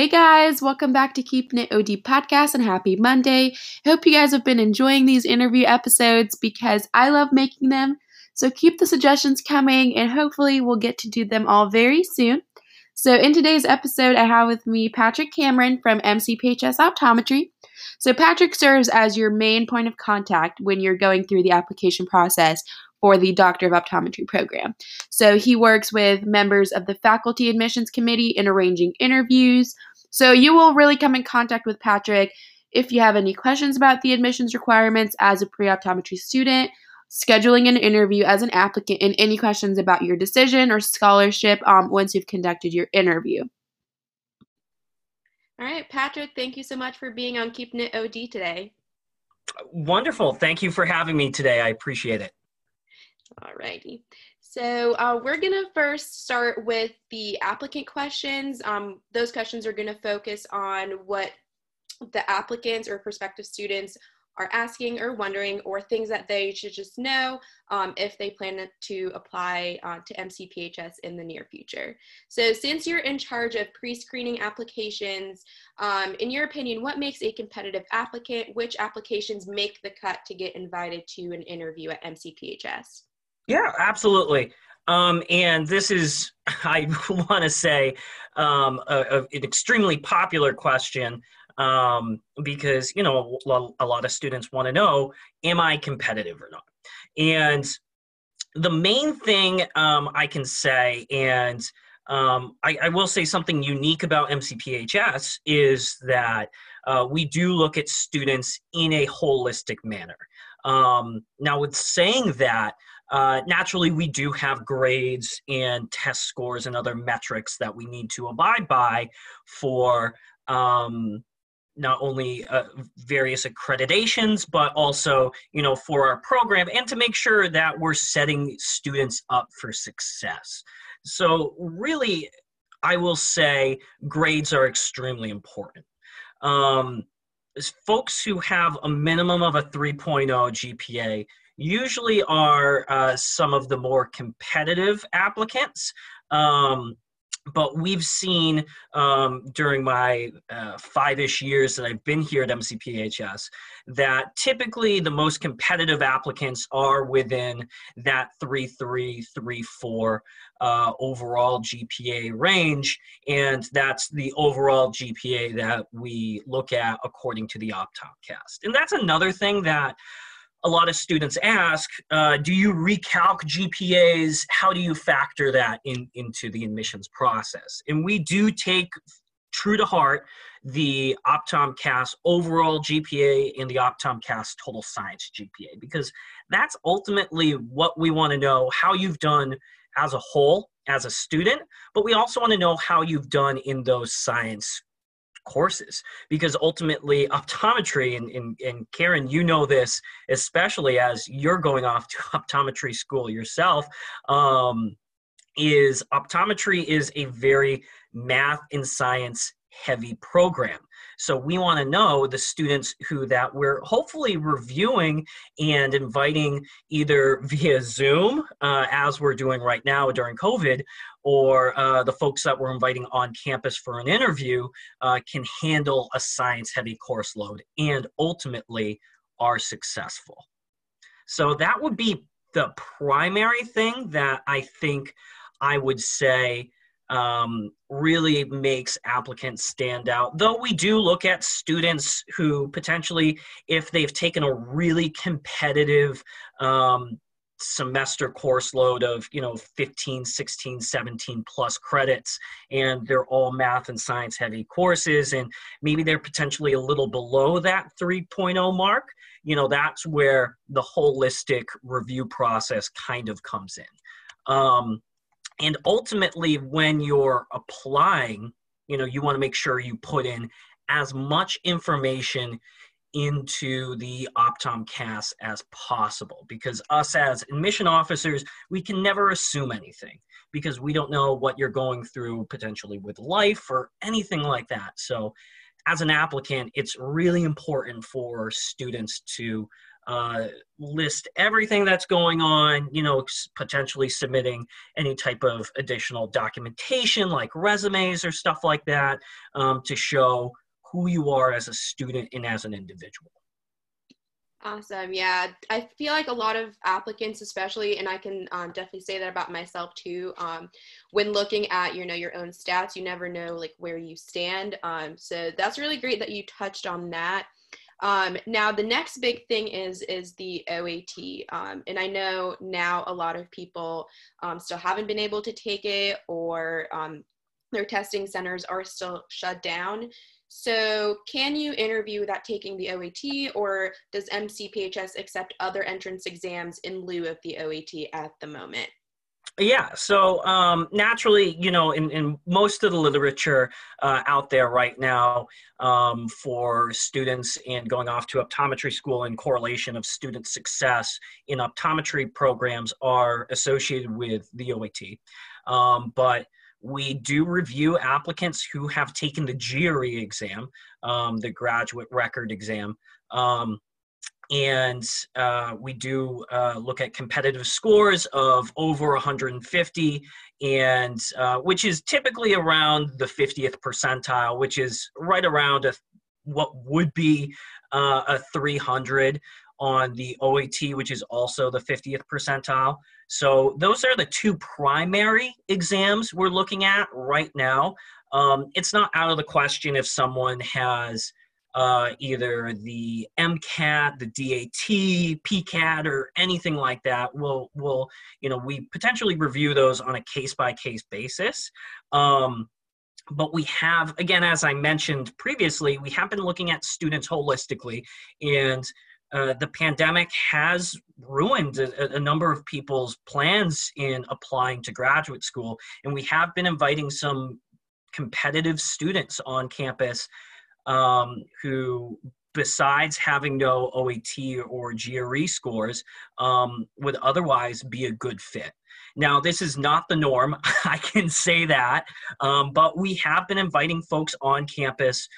Hey guys, welcome back to Keeping It OD podcast and happy Monday. I hope you guys have been enjoying these interview episodes because I love making them. So keep the suggestions coming and hopefully we'll get to do them all very soon. So in today's episode, I have with me Patrick Cameron from MCPHS Optometry. So Patrick serves as your main point of contact when you're going through the application process for the Doctor of Optometry program. So he works with members of the faculty admissions committee in arranging interviews. So you will really come in contact with Patrick if you have any questions about the admissions requirements as a pre optometry student, scheduling an interview as an applicant, and any questions about your decision or scholarship um, once you've conducted your interview. All right, Patrick, thank you so much for being on Keeping It OD today. Wonderful. Thank you for having me today. I appreciate it. Alrighty. So uh, we're going to first start with the applicant questions. Um, those questions are going to focus on what the applicants or prospective students are asking or wondering or things that they should just know um, if they plan to apply uh, to MCPHS in the near future. So since you're in charge of pre-screening applications, um, in your opinion, what makes a competitive applicant? Which applications make the cut to get invited to an interview at MCPHS? Yeah, absolutely. Um, and this is, I want to say, um, a, a, an extremely popular question um, because, you know, a lot of students want to know, am I competitive or not? And the main thing um, I can say, and um, I, I, will say something unique about MCPHS is that uh, we do look at students in a holistic manner. Um, now, with saying that, uh, naturally, we do have grades and test scores and other metrics that we need to abide by for um, not only uh, various accreditations, but also, you know, for our program and to make sure that we're setting students up for success. So, really, I will say grades are extremely important. Um, folks who have a minimum of a 3.0 GPA usually are uh, some of the more competitive applicants. Um, but we've seen um, during my uh, five-ish years that I've been here at MCPHS that typically the most competitive applicants are within that 3.3, 3.4 uh, overall GPA range, and that's the overall GPA that we look at according to the OptomCAS. And that's another thing that a lot of students ask uh, do you recalc gpas how do you factor that in, into the admissions process? And we do take true to heart the OptomCAS overall gpa and the OptomCAS total science gpa because that's ultimately what we want to know how you've done as a whole as a student but we also want to know how you've done in those science courses because ultimately optometry and, and, and karen you know this especially as you're going off to optometry school yourself um, is optometry is a very math and science heavy program. So we want to know the students who that we're hopefully reviewing and inviting either via Zoom, uh, as we're doing right now during COVID, or uh, the folks that we're inviting on campus for an interview uh, can handle a science heavy course load and ultimately are successful. So that would be the primary thing that I think I would say um, really makes applicants stand out. Though we do look at students who potentially, if they've taken a really competitive um, semester course load of you know 15 16 17 plus credits and they're all math and science heavy courses and maybe they're potentially a little below that 3.0 mark you know that's where the holistic review process kind of comes in. Um, and ultimately when you're applying you know you want to make sure you put in as much information into the OptomCAS as possible because us as admission officers we can never assume anything because we don't know what you're going through potentially with life or anything like that. So as an applicant it's really important for students to uh, list everything that's going on, you know, potentially submitting any type of additional documentation like resumes or stuff like that um, to show who you are as a student and as an individual. Awesome. Yeah. I feel like a lot of applicants, especially, and I can um, definitely say that about myself too. Um, when looking at, you know, your own stats, you never know like where you stand. Um, so that's really great that you touched on that. Um, now the next big thing is is the OAT, um, and I know now a lot of people um, still haven't been able to take it, or their testing centers are still shut down. So, can you interview without taking the OAT, or does MCPHS accept other entrance exams in lieu of the OAT at the moment? Yeah, so um, naturally, you know, in, in most of the literature uh, out there right now um, for students and going off to optometry school and correlation of student success in optometry programs are associated with the OAT. Um, but we do review applicants who have taken the GRE exam, um, the graduate record exam. Um, and uh, we do uh, look at competitive scores of over 150 and uh, which is typically around the 50th percentile which is right around a, what would be uh, a 300 on the OAT which is also the 50th percentile so those are the two primary exams we're looking at right now um, it's not out of the question if someone has uh, either the MCAT, the DAT, PCAT, or anything like that. We'll, we'll, you know, we potentially review those on a case by case basis. Um, but we have, again, as I mentioned previously, we have been looking at students holistically, and uh, the pandemic has ruined a, a, number of people's plans in applying to graduate school. And we have been inviting some competitive students on campus um, who besides having no OAT or GRE scores, um, would otherwise be a good fit. Now, this is not the norm, I can say that, um, but we have been inviting folks on campus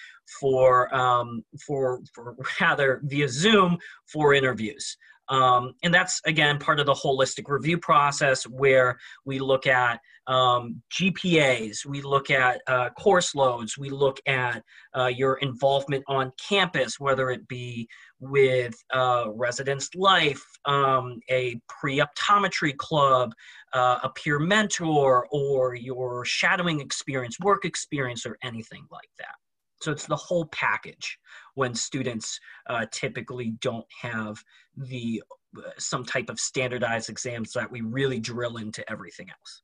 for, um, for, for rather via Zoom for interviews. Um, and that's again part of the holistic review process where we look at um, GPAs, we look at uh, course loads, we look at uh, your involvement on campus, whether it be with uh, residence life, um, a pre optometry club, uh, a peer mentor, or your shadowing experience, work experience, or anything like that. So it's the whole package when students uh, typically don't have the uh, some type of standardized exams that we really drill into everything else.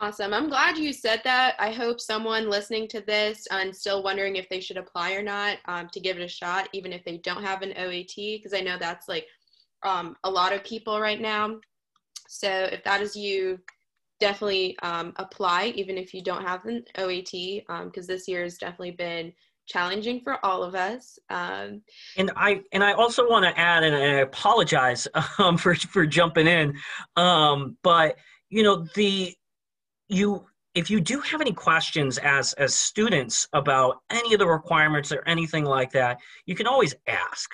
Awesome. I'm glad you said that. I hope someone listening to this and still wondering if they should apply or not um, to give it a shot, even if they don't have an OAT, because I know that's like um, a lot of people right now. So if that is you, definitely um, apply, even if you don't have an OAT, because um, this year has definitely been challenging for all of us. Um, and I and I also want to add, and I apologize um, for for jumping in, um, but you know the you if you do have any questions as as students about any of the requirements or anything like that, you can always ask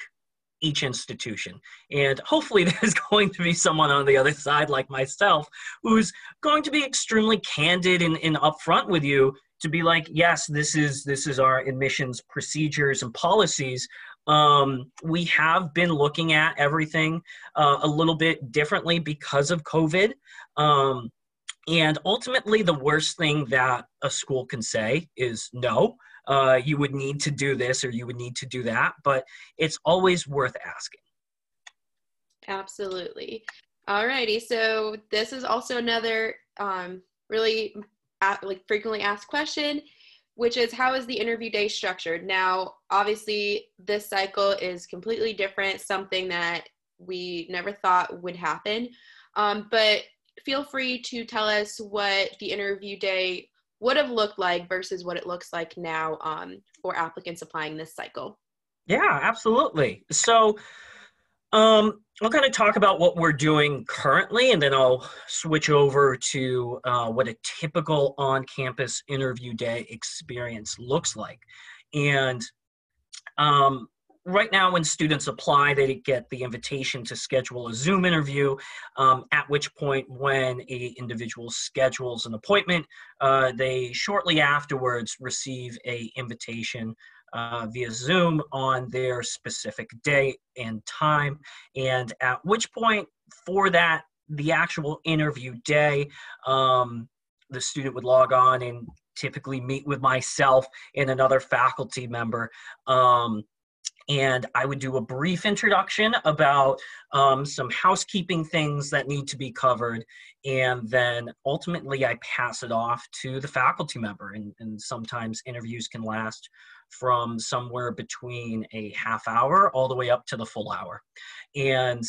each institution. And hopefully, there's going to be someone on the other side, like myself, who's going to be extremely candid and, and upfront with you to be like, yes, this is this is our admissions procedures and policies. Um, we have been looking at everything uh, a little bit differently because of COVID. Um, and ultimately, the worst thing that a school can say is no uh, you would need to do this or you would need to do that, but it's always worth asking. Absolutely. Alrighty, so this is also another um, really like frequently asked question, which is how is the interview day structured? Now, obviously, this cycle is completely different, something that we never thought would happen. Um, but feel free to tell us what the interview day would have looked like versus what it looks like now um, for applicants applying this cycle. Yeah, absolutely. So um, I'll kind of talk about what we're doing currently, and then I'll switch over to uh, what a typical on campus interview day experience looks like. And um, right now when students apply they get the invitation to schedule a zoom interview um, at which point when a individual schedules an appointment uh, they shortly afterwards receive a invitation uh, via zoom on their specific day and time. And at which point for that the actual interview day um, the student would log on and typically meet with myself and another faculty member um, and I would do a brief introduction about um, some housekeeping things that need to be covered, and then ultimately I pass it off to the faculty member. And, and sometimes interviews can last from somewhere between a half hour all the way up to the full hour. And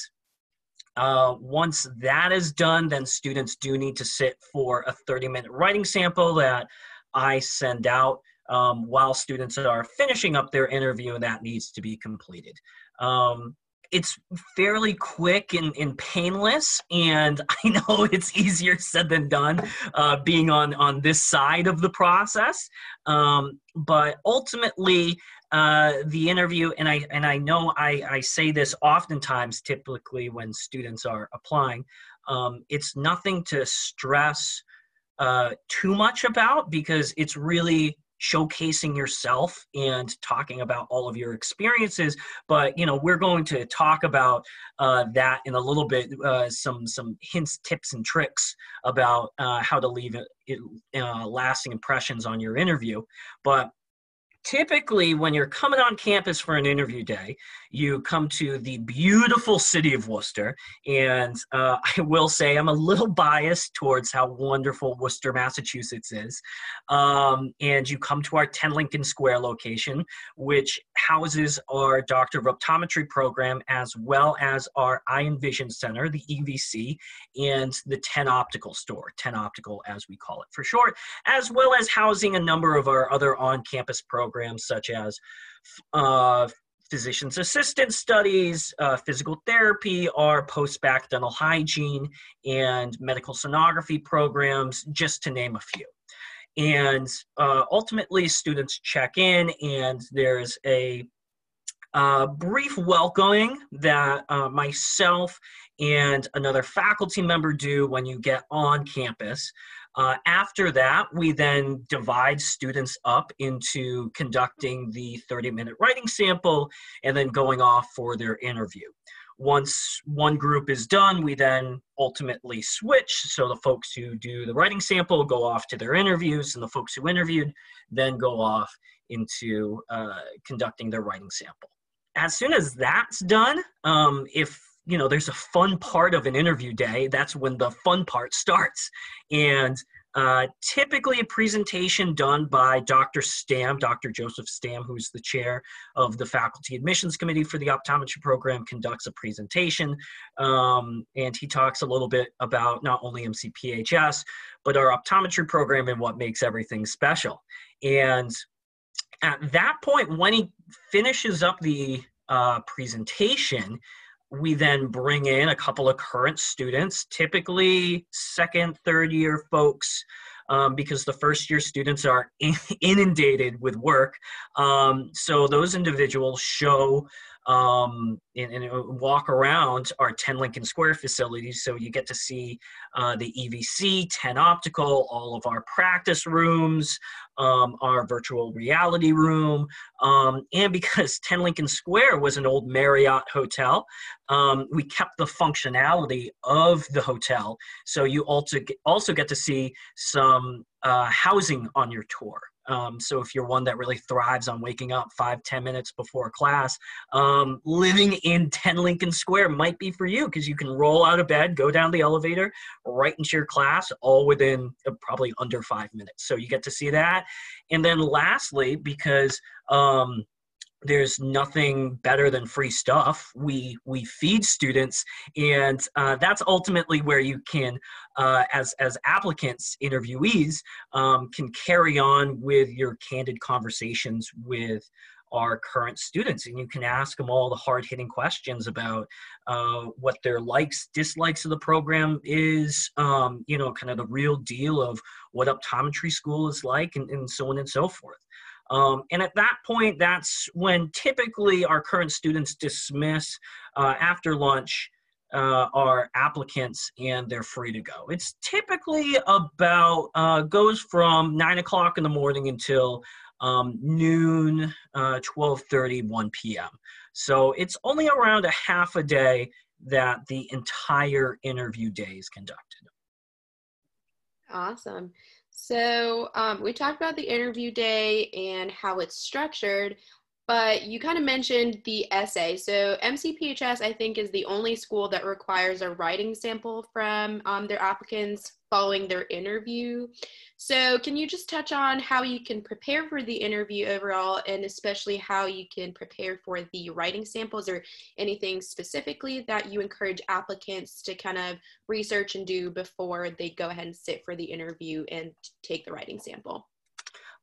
uh, once that is done, then students do need to sit for a 30 minute writing sample that I send out um, while students are finishing up their interview that needs to be completed. Um, it's fairly quick and, and, painless and i know it's easier said than done uh, being on on this side of the process um, but ultimately uh, the interview and i and i know I, I say this oftentimes typically when students are applying um, it's nothing to stress uh, too much about because it's really showcasing yourself and talking about all of your experiences but you know we're going to talk about uh, that in a little bit uh, some some hints tips and tricks about uh, how to leave it, it uh, lasting impressions on your interview. But typically when you're coming on campus for an interview day you come to the beautiful city of worcester and uh, i will say i'm a little biased towards how wonderful worcester massachusetts is. Um, and you come to our 10 lincoln square location which houses our doctor of optometry program as well as our eye and vision center the evc and the 10 optical store 10 optical as we call it for short as well as housing a number of our other on-campus programs programs such as uh, physician's assistant studies, uh, physical therapy, our post-bac dental hygiene, and medical sonography programs, just to name a few. And uh, ultimately, students check in, and there's a uh, brief welcoming that uh, myself and another faculty member do when you get on campus. Uh, after that, we then divide students up into conducting the 30 minute writing sample and then going off for their interview. Once one group is done, we then ultimately switch. So the folks who do the writing sample go off to their interviews, and the folks who interviewed then go off into uh, conducting their writing sample. As soon as that's done, um, if you know there's a fun part of an interview day. That's when the fun part starts. And uh, typically a presentation done by dr stam dr joseph stam who's the chair of the faculty admissions committee for the optometry program conducts a presentation. Um, and he talks a little bit about not only mcphs but our optometry program and what makes everything special. And at that point when he finishes up the uh, presentation we then bring in a couple of current students, typically second, third year folks, um, because the first year students are inundated with work. Um, so those individuals show um, and, and, walk around our 10 Lincoln Square facilities. So you get to see uh, the EVC, 10 Optical, all of our practice rooms, um, our virtual reality room. Um, and because 10 Lincoln Square was an old Marriott hotel, um, we kept the functionality of the hotel. So you also get, also get to see some uh, housing on your tour. Um, so if you're one that really thrives on waking up five, ten minutes before class, um, living in 10 Lincoln Square might be for you because you can roll out of bed, go down the elevator, right into your class, all within uh, probably under five minutes. So you get to see that. And then lastly, because um, there's nothing better than free stuff. We we feed students and uh, that's ultimately where you can uh, as as applicants interviewees um, can carry on with your candid conversations with our current students and you can ask them all the hard-hitting questions about uh, what their likes dislikes of the program is um, you know kind of the real deal of what optometry school is like and, and so on and so forth Um, and at that point, that's when typically our current students dismiss uh, after lunch uh, are applicants and they're free to go. It's typically about, uh, goes from 9 o'clock in the morning until um, noon, uh, 12.30, 1 p.m. So it's only around a half a day that the entire interview day is conducted. Awesome. So um, we talked about the interview day and how it's structured, but you kind of mentioned the essay. So MCPHS, I think, is the only school that requires a writing sample from um, their applicants following their interview. So can you just touch on how you can prepare for the interview overall, and especially how you can prepare for the writing samples, or anything specifically that you encourage applicants to kind of research and do before they go ahead and sit for the interview and take the writing sample?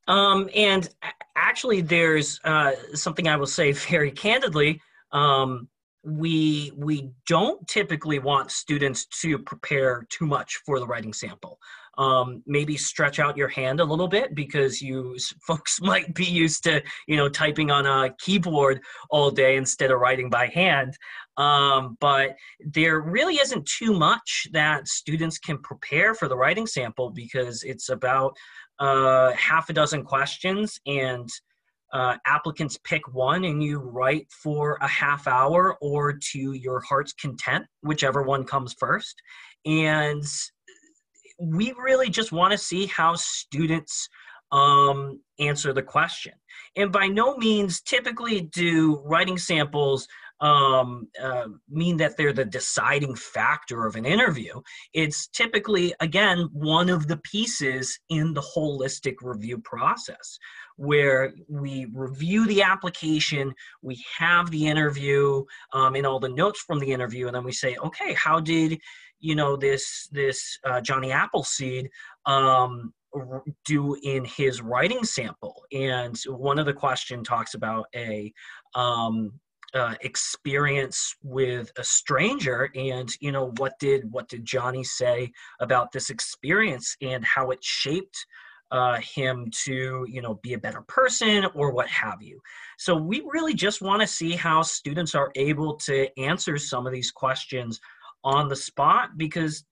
Um, and actually, there's uh, something I will say very candidly. Um, we we don't typically want students to prepare too much for the writing sample. Um, maybe stretch out your hand a little bit because you folks might be used to you know typing on a keyboard all day instead of writing by hand. Um, but there really isn't too much that students can prepare for the writing sample because it's about uh, half a dozen questions and uh, applicants pick one and you write for a half hour or to your heart's content, whichever one comes first. And we really just want to see how students um, answer the question. And by no means typically do writing samples um, uh, mean that they're the deciding factor of an interview. It's typically, again, one of the pieces in the holistic review process where we review the application, we have the interview um, and all the notes from the interview, and then we say, okay, how did you know this this uh, Johnny Appleseed um, do in his writing sample? And one of the question talks about a um, uh, experience with a stranger and you know what did what did johnny say about this experience and how it shaped uh, him to you know be a better person or what have you. So we really just want to see how students are able to answer some of these questions on the spot because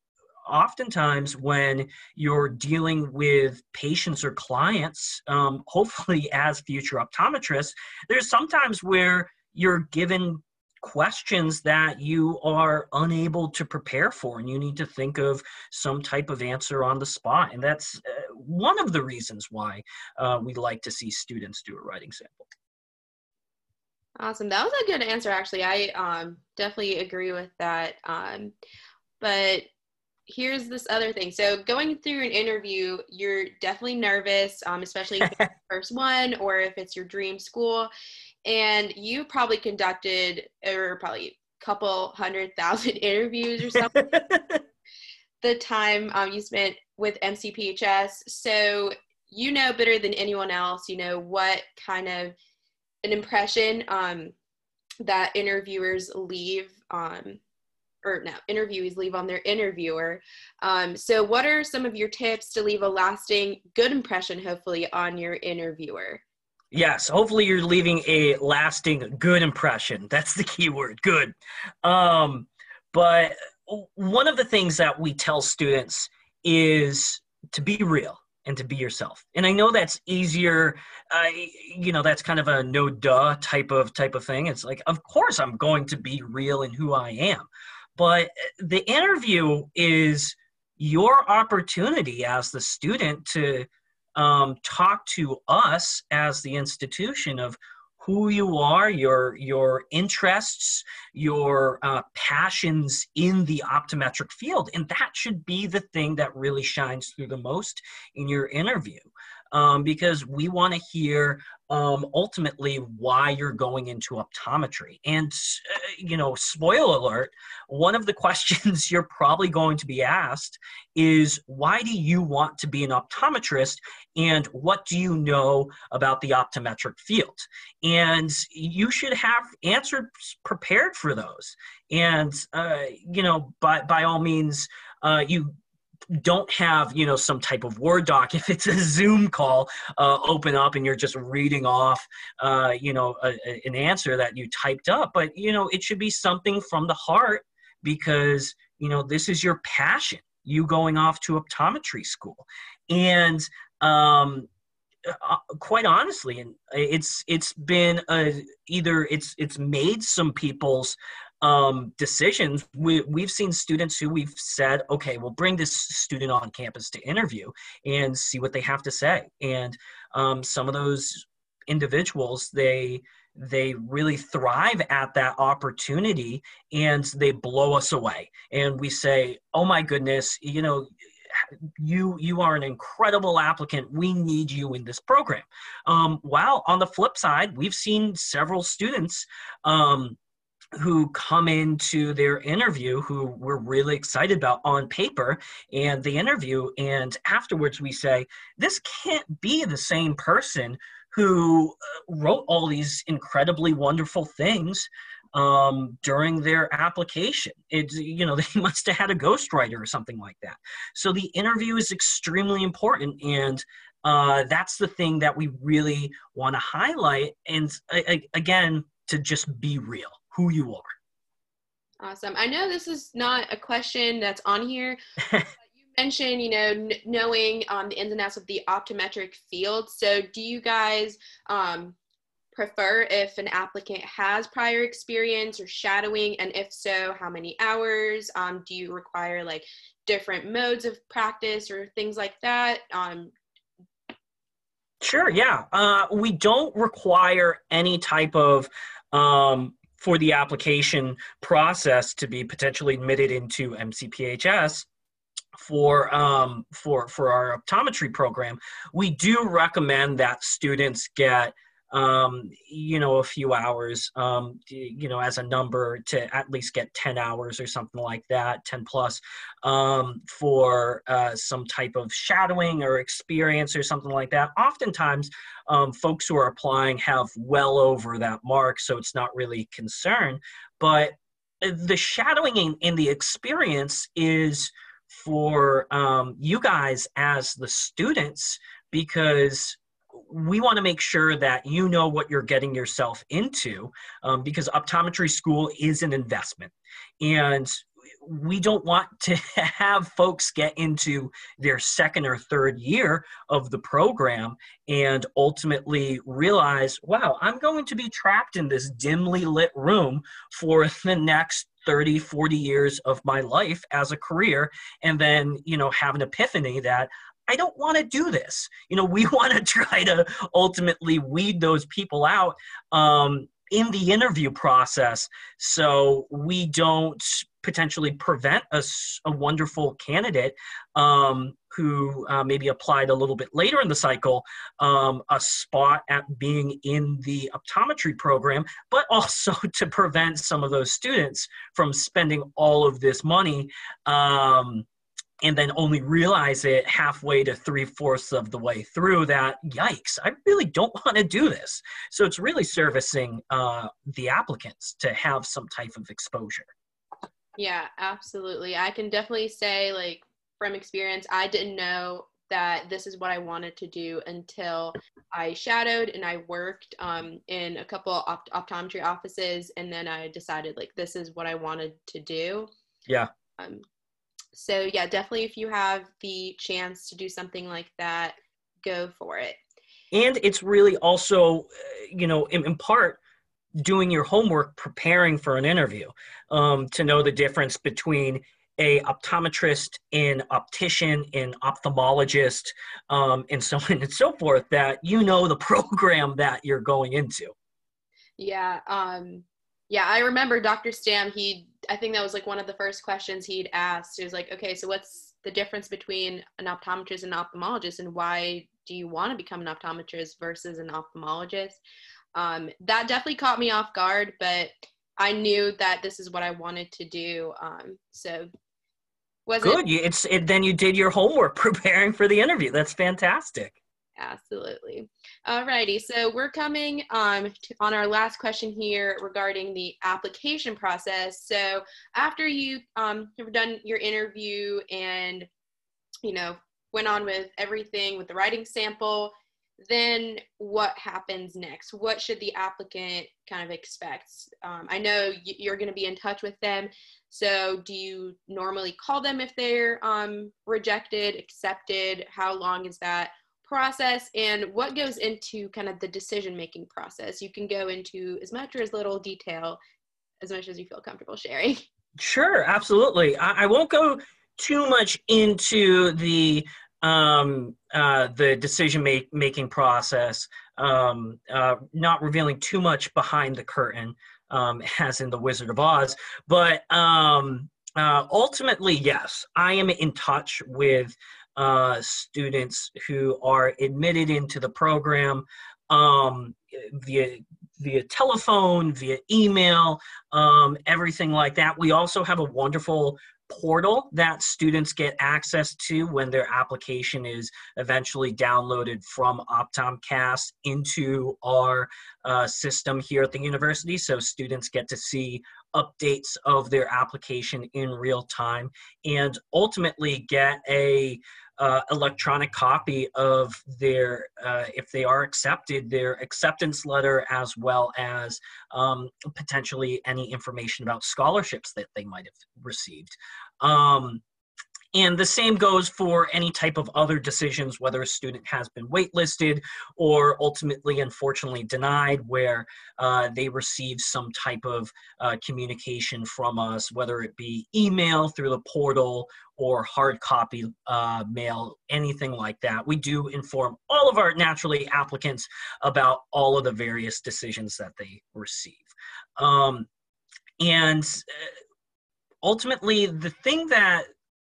oftentimes when you're dealing with patients or clients um, hopefully as future optometrists there's sometimes where you're given questions that you are unable to prepare for and you need to think of some type of answer on the spot. And that's uh, one of the reasons why uh, we like to see students do a writing sample. Awesome. That was a good answer actually. I um, definitely agree with that. Um, but here's this other thing. So going through an interview you're definitely nervous um, especially if it's the first one or if it's your dream school and you probably conducted or probably a couple hundred thousand interviews or something the time um, you spent with mcphs so you know better than anyone else you know what kind of an impression um, that interviewers leave um, or no interviewees leave on their interviewer. Um, so what are some of your tips to leave a lasting good impression hopefully on your interviewer Yes, hopefully you're leaving a lasting good impression. That's the key word, good. Um, but one of the things that we tell students is to be real and to be yourself. And I know that's easier. Uh, you know, that's kind of a no duh type of type of thing. It's like, of course, I'm going to be real in who I am. But the interview is your opportunity as the student to um, talk to us as the institution of who you are, your your interests, your uh, passions in the optometric field, and that should be the thing that really shines through the most in your interview um, because we want to hear um, ultimately why you're going into optometry. And, uh, you know, spoiler alert, one of the questions you're probably going to be asked is why do you want to be an optometrist and what do you know about the optometric field? And you should have answers prepared for those. And, uh, you know, by, by all means, uh, you don't have you know some type of word doc. If it's a zoom call uh, open up and you're just reading off uh, you know a, a, an answer that you typed up. But you know it should be something from the heart because you know this is your passion you going off to optometry school. And um, uh, quite honestly and it's it's been a, either it's it's made some people's um, decisions we, we've seen students who we've said okay we'll bring this student on campus to interview and see what they have to say. And um, some of those individuals they they really thrive at that opportunity and they blow us away. And we say oh my goodness you know you you are an incredible applicant. We need you in this program. Um, while on the flip side we've seen several students um, who come into their interview who we're really excited about on paper and the interview and afterwards we say this can't be the same person who uh, wrote all these incredibly wonderful things um, during their application. It's you know they must have had a ghostwriter or something like that. So the interview is extremely important, and uh, that's the thing that we really want to highlight. And uh, again, to just be real, who you are. Awesome. I know this is not a question that's on here. you mentioned, you know, n- knowing um, the ins and outs of the optometric field. So, do you guys um, prefer if an applicant has prior experience or shadowing and if so how many hours um, do you require like different modes of practice or things like that um, sure yeah uh, we don't require any type of um, for the application process to be potentially admitted into mcphs for um, for for our optometry program, we do recommend that students get um, you know, a few hours, um, you know, as a number to at least get 10 hours or something like that, 10 plus, um, for uh, some type of shadowing or experience or something like that. Oftentimes, um, folks who are applying have well over that mark, so it's not really concern. But uh, the shadowing and the experience is for um, you guys as the students because we want to make sure that you know what you're getting yourself into um, because optometry school is an investment. And we don't want to have folks get into their second or third year of the program and ultimately realize wow i'm going to be trapped in this dimly lit room for the next 30 40 years of my life as a career and then you know have an epiphany that I don't want to do this. You know, we want to try to ultimately weed those people out um, in the interview process so we don't potentially prevent a, a wonderful candidate um, who uh, maybe applied a little bit later in the cycle um, a spot at being in the optometry program, but also to prevent some of those students from spending all of this money um, and then only realize it halfway to three fourths of the way through that yikes i really don't want to do this. So it's really servicing uh, the applicants to have some type of exposure. Yeah absolutely. I can definitely say like from experience i didn't know that this is what i wanted to do until i shadowed and i worked um, in a couple opt- optometry offices and then i decided like this is what i wanted to do. Yeah. Um, so yeah definitely if you have the chance to do something like that go for it. And it's really also uh, you know in, in part doing your homework preparing for an interview um, to know the difference between a optometrist an optician an ophthalmologist um, and so on and so forth that you know the program that you're going into. Yeah um, yeah i remember dr stam he I think that was like one of the first questions he'd asked. It was like, okay, so what's the difference between an optometrist and an ophthalmologist, and why do you want to become an optometrist versus an ophthalmologist? Um, that definitely caught me off guard, but I knew that this is what I wanted to do. Um, so was good. It, it's it, then you did your homework preparing for the interview. That's fantastic. Absolutely. Alrighty, so we're coming um, to, on our last question here regarding the application process. So after you um, have done your interview and you know, went on with everything with the writing sample, then what happens next? What should the applicant kind of expect? Um, I know you're going to be in touch with them. So, do you normally call them if they're um, rejected, accepted? How long is that process? And what goes into kind of the decision making process? You can go into as much or as little detail as much as you feel comfortable sharing. Sure, absolutely. I, I won't go too much into the um, uh, the decision make, making process, um, uh, not revealing too much behind the curtain, um, as in the Wizard of Oz. But um, uh, ultimately, yes, I am in touch with uh, students who are admitted into the program um, via via telephone, via email, um, everything like that. We also have a wonderful portal that students get access to when their application is eventually downloaded from OptomCAS into our uh, system here at the university. So students get to see updates of their application in real time and ultimately get a uh, electronic copy of their, uh, if they are accepted, their acceptance letter, as well as um, potentially any information about scholarships that they might have received. Um, and the same goes for any type of other decisions, whether a student has been waitlisted or ultimately, unfortunately, denied, where uh, they receive some type of uh, communication from us, whether it be email through the portal or hard copy uh, mail, anything like that. We do inform all of our naturally applicants about all of the various decisions that they receive. Um, and uh, ultimately, the thing that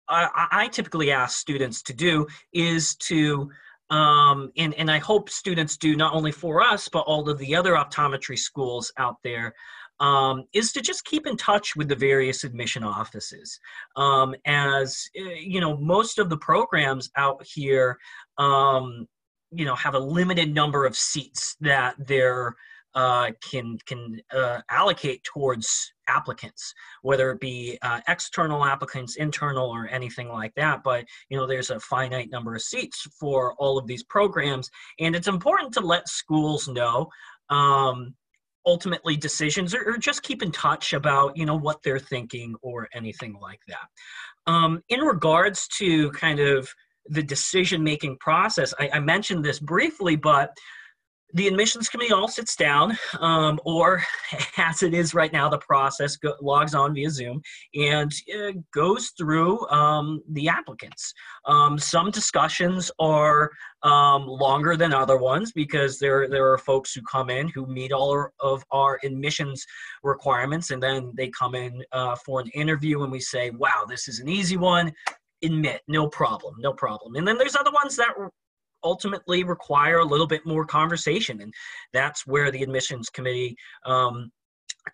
I, I typically ask students to do is to um, and, and I hope students do not only for us, but all of the other optometry schools out there, um, is to just keep in touch with the various admission offices. Um, as eh, you know, most of the programs out here, um, you know, have a limited number of seats that they're uh, can can uh, allocate towards applicants, whether it be uh, external applicants, internal, or anything like that. But you know, there's a finite number of seats for all of these programs, and it's important to let schools know. Um, ultimately decisions or, or, just keep in touch about you know what they're thinking or anything like that um, in regards to kind of the decision making process I, I mentioned this briefly but the admissions committee all sits down, um, or as it is right now, the process go, logs on via Zoom and uh, goes through um, the applicants. Um, some discussions are um, longer than other ones because there there are folks who come in who meet all of our admissions requirements, and then they come in uh, for an interview, and we say, "Wow, this is an easy one." admit no problem no problem and then there's other ones that ultimately require a little bit more conversation. And that's where the admissions committee um,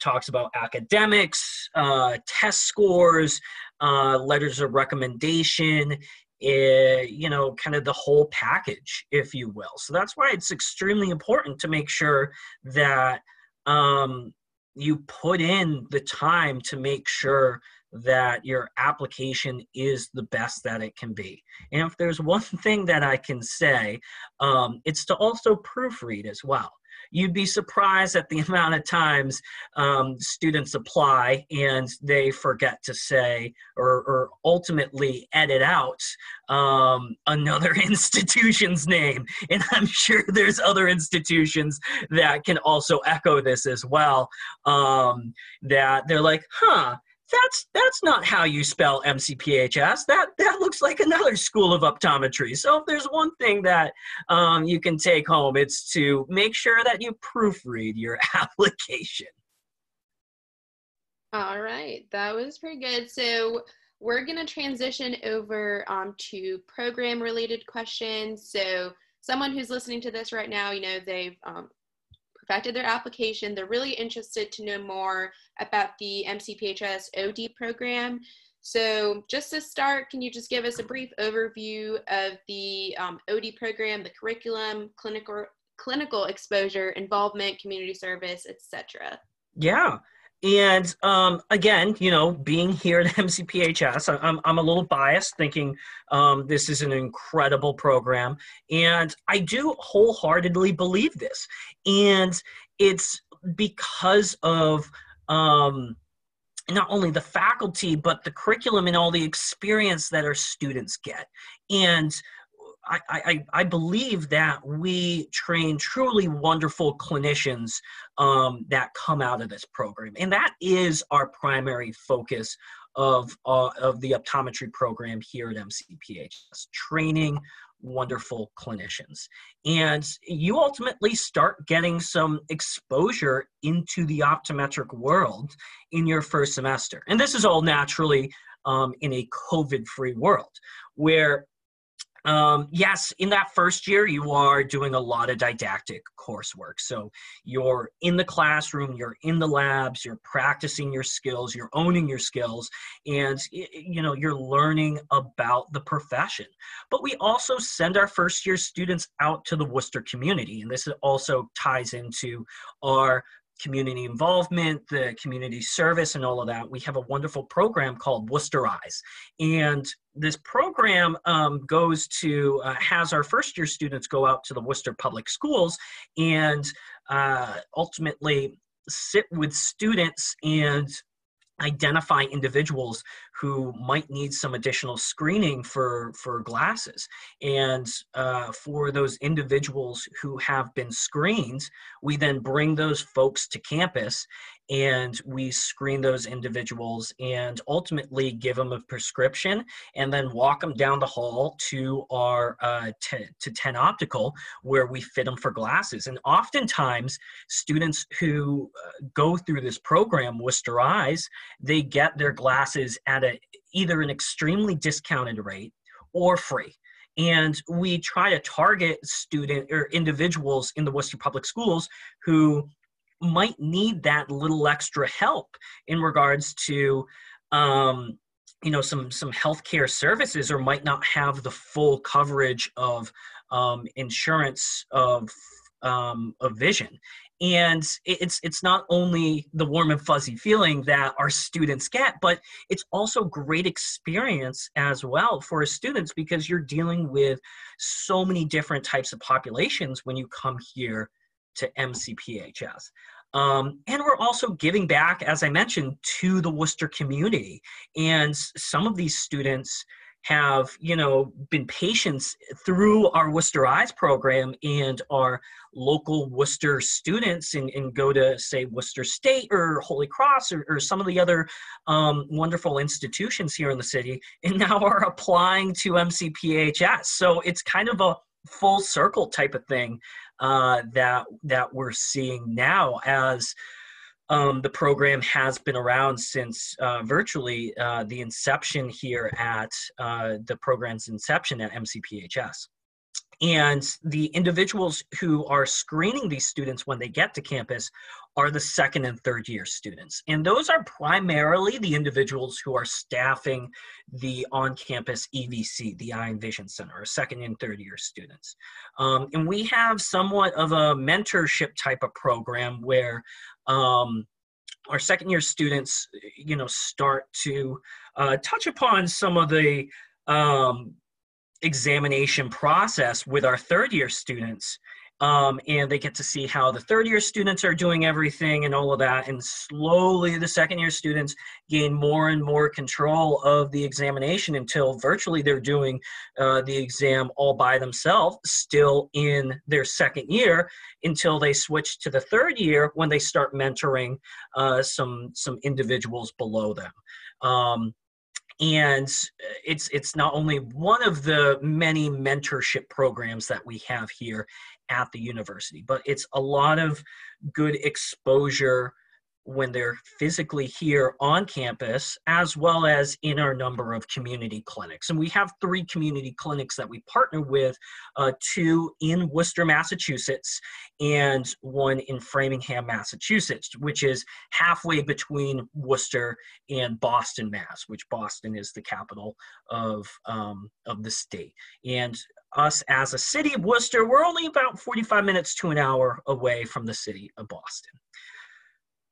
talks about academics, uh, test scores, uh, letters of recommendation, uh, you know, kind of the whole package, if you will. So that's why it's extremely important to make sure that um, you put in the time to make sure that your application is the best that it can be. And if there's one thing that I can say, um, it's to also proofread as well. You'd be surprised at the amount of times um, students apply and they forget to say or, or ultimately edit out um, another institution's name. And I'm sure there's other institutions that can also echo this as well. Um, that they're like, huh, that's that's not how you spell MCPHS. That that looks like another school of optometry. So if there's one thing that um, you can take home, it's to make sure that you proofread your application. All right, that was pretty good. So we're gonna transition over um, to program-related questions. So someone who's listening to this right now, you know, they've um, perfected their application. They're really interested to know more about the MCPHS OD program. So just to start, can you just give us a brief overview of the um, OD program, the curriculum, clinical, clinical exposure, involvement, community service, etc.? Yeah, and um, again, you know, being here at MCPHS, I'm, I'm a little biased thinking um, this is an incredible program. And I do wholeheartedly believe this. And it's because of um, not only the faculty, but the curriculum and all the experience that our students get. And I, I, I believe that we train truly wonderful clinicians um, that come out of this program. And that is our primary focus of, uh, of the optometry program here at MCPHS, training wonderful clinicians. And you ultimately start getting some exposure into the optometric world in your first semester. And this is all naturally um, in a COVID free world where um, yes, in that first year, you are doing a lot of didactic coursework. So you're in the classroom, you're in the labs, you're practicing your skills, you're owning your skills, and you know you're learning about the profession. But we also send our first year students out to the Worcester community, and this also ties into our community involvement, the community service, and all of that, we have a wonderful program called Worcester Eyes. And this program um, goes to, uh, has our first year students go out to the Worcester Public Schools and uh, ultimately sit with students and identify individuals who might need some additional screening for for glasses. And uh, for those individuals who have been screened we then bring those folks to campus and we screen those individuals and ultimately give them a prescription and then walk them down the hall to our uh, t- to 10 optical where we fit them for glasses. And oftentimes students who uh, go through this program worcester eyes they get their glasses at a either an extremely discounted rate or free. And we try to target student or individuals in the worcester public schools who might need that little extra help in regards to um, you know some some healthcare services or might not have the full coverage of um, insurance of um, of vision and it's it's not only the warm and fuzzy feeling that our students get but it's also great experience as well for students because you're dealing with so many different types of populations when you come here to MCPHS. Um, and we're also giving back, as I mentioned, to the Worcester community. And some of these students have, you know, been patients through our Worcester Eyes program and our local Worcester students and, and go to, say, Worcester State or Holy Cross or, or some of the other um, wonderful institutions here in the city and now are applying to MCPHS. So it's kind of a full circle type of thing uh, that that we're seeing now as um, the program has been around since uh, virtually uh, the inception here at uh, the program's inception at MCPHS. And the individuals who are screening these students when they get to campus are the second and third year students. And those are primarily the individuals who are staffing the on campus EVC, the Eye and Vision Center, or second and third year students. Um, and we have somewhat of a mentorship type of program where um, our second year students, you know, start to uh, touch upon some of the um, examination process with our third year students um, and they get to see how the third year students are doing everything and all of that. And slowly the second year students gain more and more control of the examination until virtually they're doing uh, the exam all by themselves still in their second year until they switch to the third year when they start mentoring uh, some some individuals below them. Um, and it's it's not only one of the many mentorship programs that we have here at the university but it's a lot of good exposure when they're physically here on campus, as well as in our number of community clinics. And we have three community clinics that we partner with uh, two in Worcester, Massachusetts, and one in Framingham, Massachusetts, which is halfway between Worcester and Boston, Mass., which Boston is the capital of, um, of the state. And us as a city of Worcester, we're only about 45 minutes to an hour away from the city of Boston.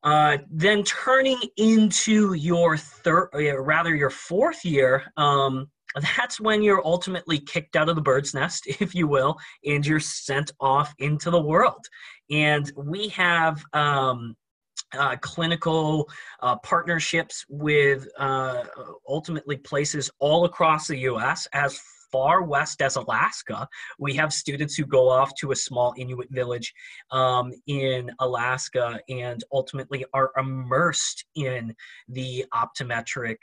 Uh, then turning into your third, rather your fourth year, um, that's when you're ultimately kicked out of the bird's nest, if you will, and you're sent off into the world. And we have um, uh, clinical uh, partnerships with uh, ultimately places all across the US as far west as Alaska. We have students who go off to a small Inuit village um, in Alaska and ultimately are immersed in the optometric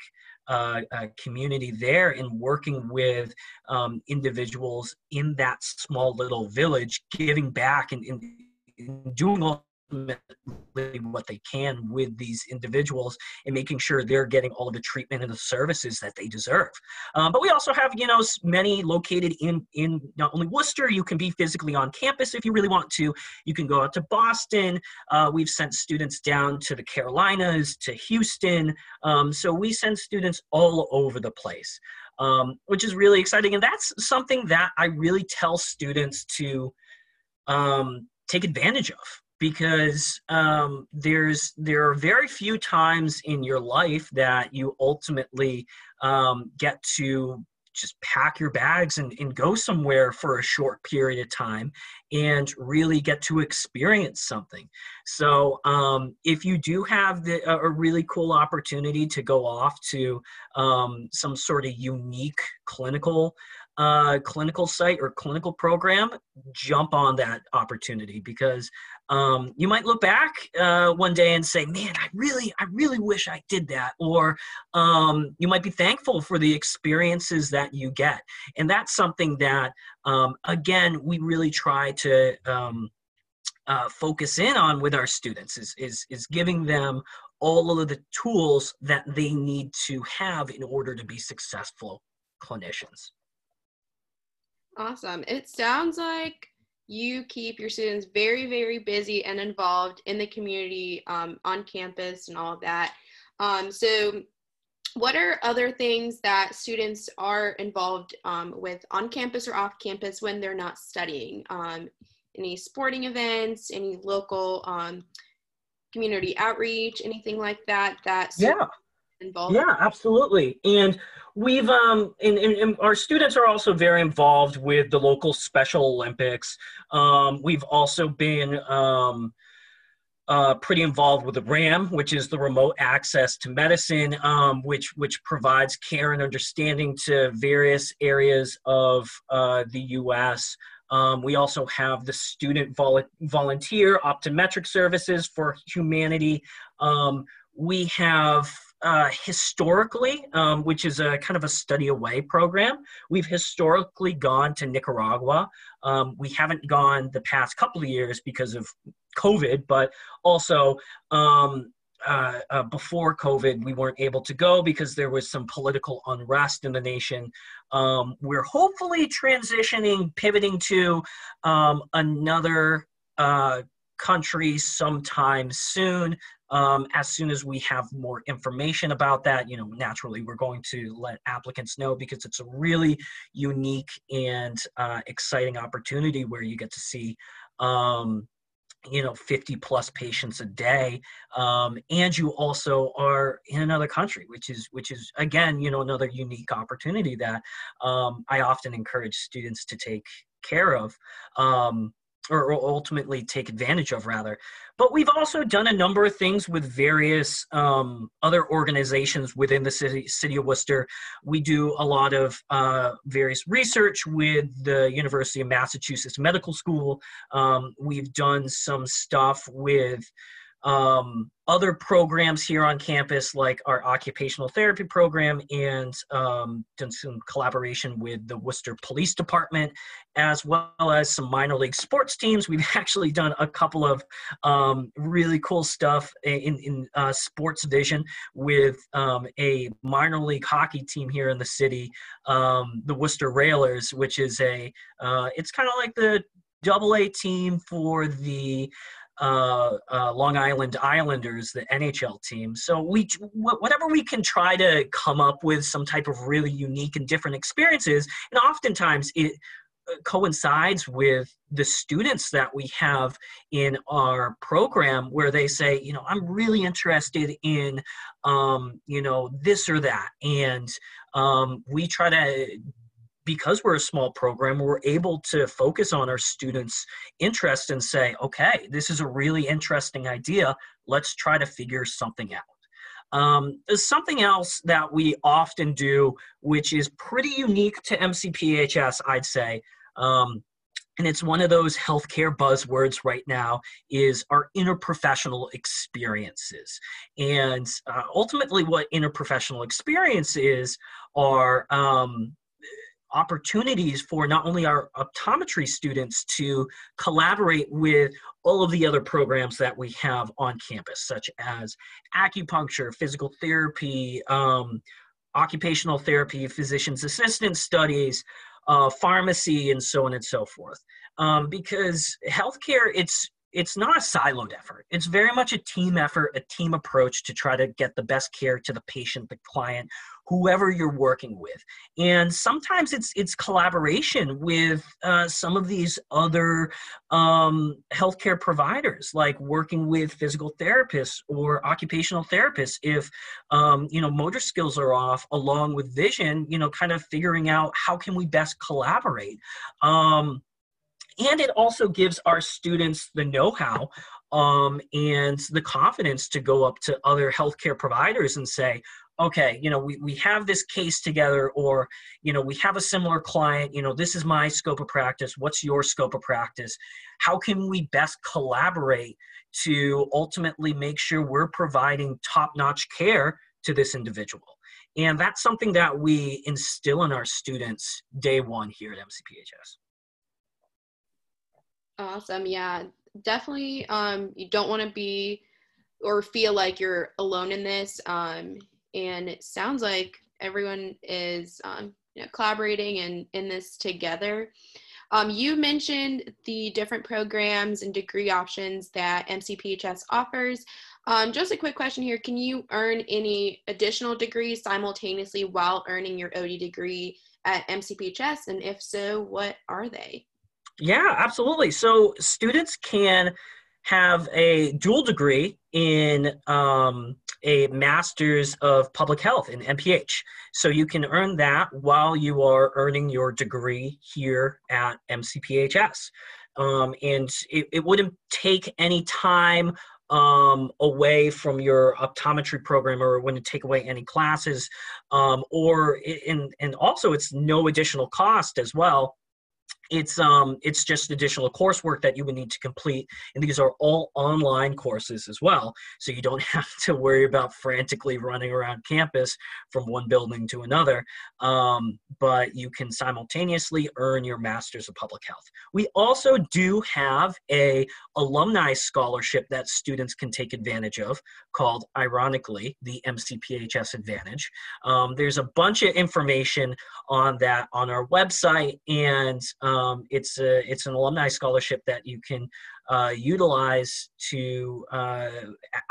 uh, uh, community there and working with um, individuals in that small little village, giving back and, and doing all what they can with these individuals and making sure they're getting all of the treatment and the services that they deserve. Um, but we also have, you know, many located in in not only Worcester. You can be physically on campus if you really want to. You can go out to Boston. Uh, we've sent students down to the Carolinas, to Houston. Um, so we send students all over the place, um, which is really exciting. And that's something that I really tell students to um, take advantage of because um, there's there are very few times in your life that you ultimately um, get to just pack your bags and, and go somewhere for a short period of time and really get to experience something. So um, if you do have the, a really cool opportunity to go off to um, some sort of unique clinical uh, clinical site or clinical program, jump on that opportunity because um, you might look back uh, one day and say, "Man, I really, I really wish I did that," or um, you might be thankful for the experiences that you get, and that's something that, um, again, we really try to. Um, uh, focus in on with our students is, is is giving them all of the tools that they need to have in order to be successful clinicians. Awesome. It sounds like you keep your students very, very busy and involved in the community um, on campus and all of that. Um, so, what are other things that students are involved um, with on campus or off campus when they're not studying? Um, any sporting events, any local um, community outreach, anything like that? That yeah involved? Yeah, absolutely. And we've um and, and, and, our students are also very involved with the local Special Olympics. Um, we've also been um, uh, pretty involved with the RAM, which is the remote access to medicine, um, which which provides care and understanding to various areas of uh, the U.S. Um, we also have the student vol- volunteer optometric services for humanity. Um, we have uh, historically, um, which is a kind of a study away program, we've historically gone to Nicaragua. Um, we haven't gone the past couple of years because of COVID, but also um, uh, uh, before COVID, we weren't able to go because there was some political unrest in the nation. Um, we're hopefully transitioning, pivoting to um, another uh, country sometime soon. Um, as soon as we have more information about that, you know, naturally we're going to let applicants know because it's a really unique and uh, exciting opportunity where you get to see, um, you know, 50 plus patients a day, um, and you also are in another country, which is which is again, you know, another unique opportunity that um, I often encourage students to take care of. Or ultimately take advantage of rather. But we've also done a number of things with various um, other organizations within the city, city of worcester. We do a lot of uh, various research with the university of massachusetts medical school. Um, we've done some stuff with um, other programs here on campus, like our occupational therapy program, and um, done some collaboration with the Worcester Police Department, as well as some minor league sports teams. We've actually done a couple of um, really cool stuff in, in uh, sports vision with um, a minor league hockey team here in the city, um, the Worcester Railers, which is a, uh, it's kind of like the double A team for the uh, uh, Long Island Islanders, the NHL team. So we, whatever we can try to come up with some type of really unique and different experiences, and oftentimes it coincides with the students that we have in our program where they say you know i'm really interested in um, you know this or that and um, we try to because we're a small program we're able to focus on our students interest and say okay this is a really interesting idea let's try to figure something out um, there's something else that we often do, which is pretty unique to MCPHS, I'd say. Um, and it's one of those healthcare buzzwords right now is our interprofessional experiences and uh, ultimately what interprofessional experience is are um, opportunities for not only our optometry students to collaborate with all of the other programs that we have on campus, such as acupuncture, physical therapy, um, occupational therapy, physician's assistant studies, uh, pharmacy, and so on and so forth. Um, because healthcare, it's it's not a siloed effort. It's very much a team effort, a team approach to try to get the best care to the patient, the client, whoever you're working with. And sometimes it's it's collaboration with uh, some of these other um, healthcare providers, like working with physical therapists or occupational therapists. If um, you know motor skills are off, along with vision, you know, kind of figuring out how can we best collaborate. Um, and it also gives our students the know-how um, and the confidence to go up to other healthcare providers and say okay you know we, we have this case together or you know we have a similar client you know this is my scope of practice what's your scope of practice? How can we best collaborate to ultimately make sure we're providing top-notch care to this individual? And that's something that we instill in our students day one here at mcphs Awesome. Yeah, definitely. Um, you don't want to be or feel like you're alone in this. Um, and it sounds like everyone is um, you know, collaborating and in this together. Um, you mentioned the different programs and degree options that MCPHS offers. Um, just a quick question here. Can you earn any additional degrees simultaneously while earning your OD degree at MCPHS? And if so, what are they? Yeah, absolutely. So students can have a dual degree in um, a master's of public health in MPH. So you can earn that while you are earning your degree here at MCPHS. Um, and it, it wouldn't take any time um, away from your optometry program or wouldn't take away any classes um, or in, and also it's no additional cost as well it's um it's just additional coursework that you would need to complete and these are all online courses as well. So you don't have to worry about frantically running around campus from one building to another um, but you can simultaneously earn your master's of public health. We also do have a alumni scholarship that students can take advantage of called ironically the mcphs advantage. Um, there's a bunch of information on that on our website and um, um, it's a it's an alumni scholarship that you can uh, utilize to uh,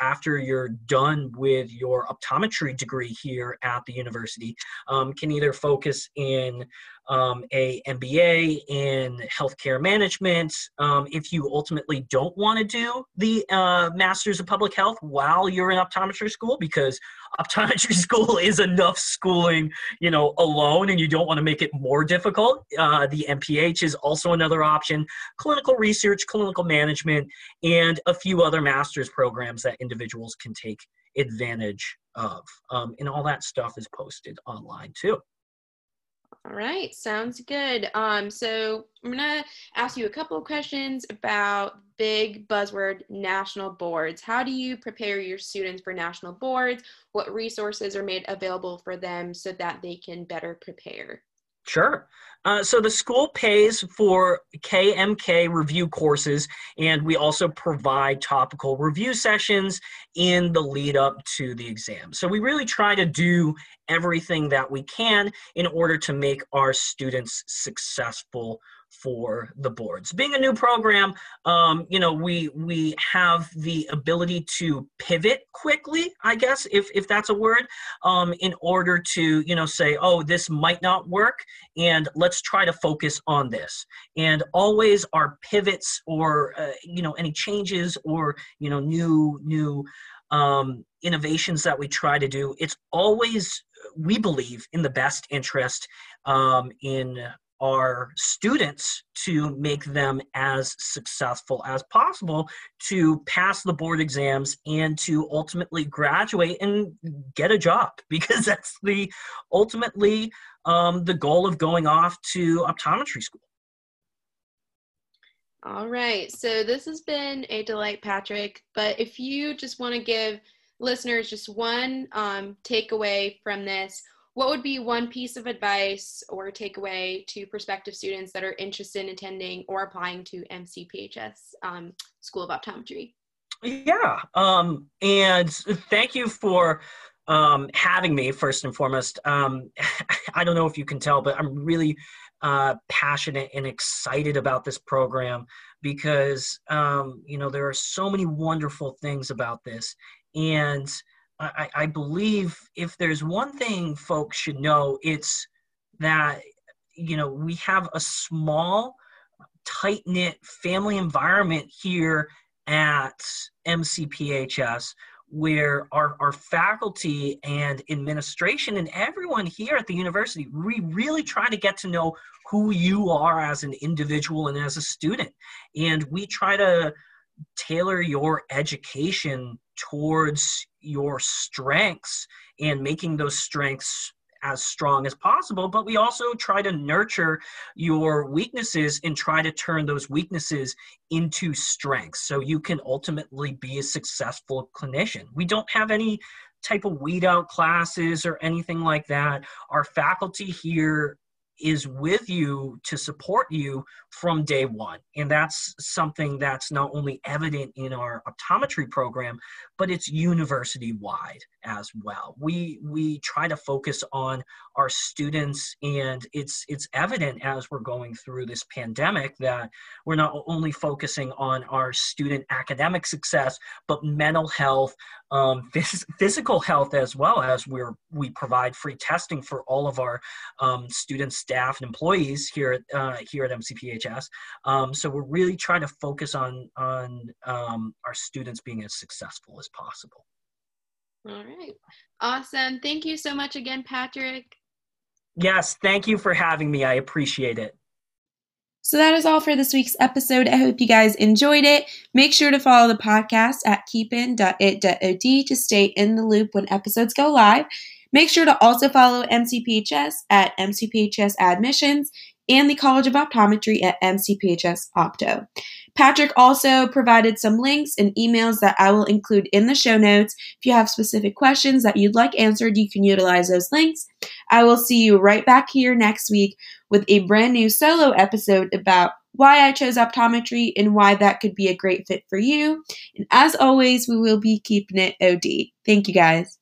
after you're done with your optometry degree here at the university um, can either focus in um, a MBA in healthcare management. Um, if you ultimately don't want to do the uh, Masters of Public Health while you're in optometry school, because optometry school is enough schooling, you know, alone, and you don't want to make it more difficult. Uh, the MPH is also another option. Clinical research, clinical management, and a few other master's programs that individuals can take advantage of. Um, and all that stuff is posted online too. All right, sounds good. Um, so I'm gonna ask you a couple of questions about big buzzword national boards. How do you prepare your students for national boards? What resources are made available for them so that they can better prepare? Sure. Uh, so the school pays for KMK review courses, and we also provide topical review sessions in the lead up to the exam. So we really try to do everything that we can in order to make our students successful for the boards. Being a new program, um, you know, we we have the ability to pivot quickly, I guess, if if that's a word, um, in order to you know say, oh, this might not work, and let's try to focus on this. And always our pivots or uh, you know any changes or you know new new um, innovations that we try to do, it's always we believe in the best interest um, in our students to make them as successful as possible to pass the board exams and to ultimately graduate and get a job because that's the ultimately um, the goal of going off to optometry school. All right so this has been a delight patrick but if you just want to give listeners just one um, takeaway from this what would be one piece of advice or takeaway to prospective students that are interested in attending or applying to MCPHS um, School of Optometry? Yeah, um, and thank you for um, having me first and foremost. Um, I don't know if you can tell, but I'm really uh, passionate and excited about this program because um, you know there are so many wonderful things about this, and I, I believe if there's one thing folks should know, it's that you know we have a small, tight knit family environment here at MCPHS where our, our faculty and administration and everyone here at the university we really try to get to know who you are as an individual and as a student. And we try to tailor your education towards your strengths and making those strengths as strong as possible, but we also try to nurture your weaknesses and try to turn those weaknesses into strengths so you can ultimately be a successful clinician. We don't have any type of weed out classes or anything like that. Our faculty here is with you to support you from day one. And that's something that's not only evident in our optometry program, but it's university wide as well. We we try to focus on our students and it's it's evident as we're going through this pandemic that we're not only focusing on our student academic success, but mental health, um, phys- physical health as well as we're we provide free testing for all of our um, students, staff, and employees here at uh, here at MCPHS. Um, so we're really trying to focus on on um, our students being as successful as possible. All right, awesome. Thank you so much again, Patrick. Yes, thank you for having me. I appreciate it. So that is all for this week's episode. I hope you guys enjoyed it. Make sure to follow the podcast at keepin.it.od to stay in the loop when episodes go live. Make sure to also follow MCPHS at MCPHS Admissions and the College of Optometry at MCPHS Opto. Patrick also provided some links and emails that I will include in the show notes. If you have specific questions that you'd like answered, you can utilize those links. I will see you right back here next week with a brand new solo episode about why I chose optometry and why that could be a great fit for you. And as always, we will be keeping it OD. Thank you guys.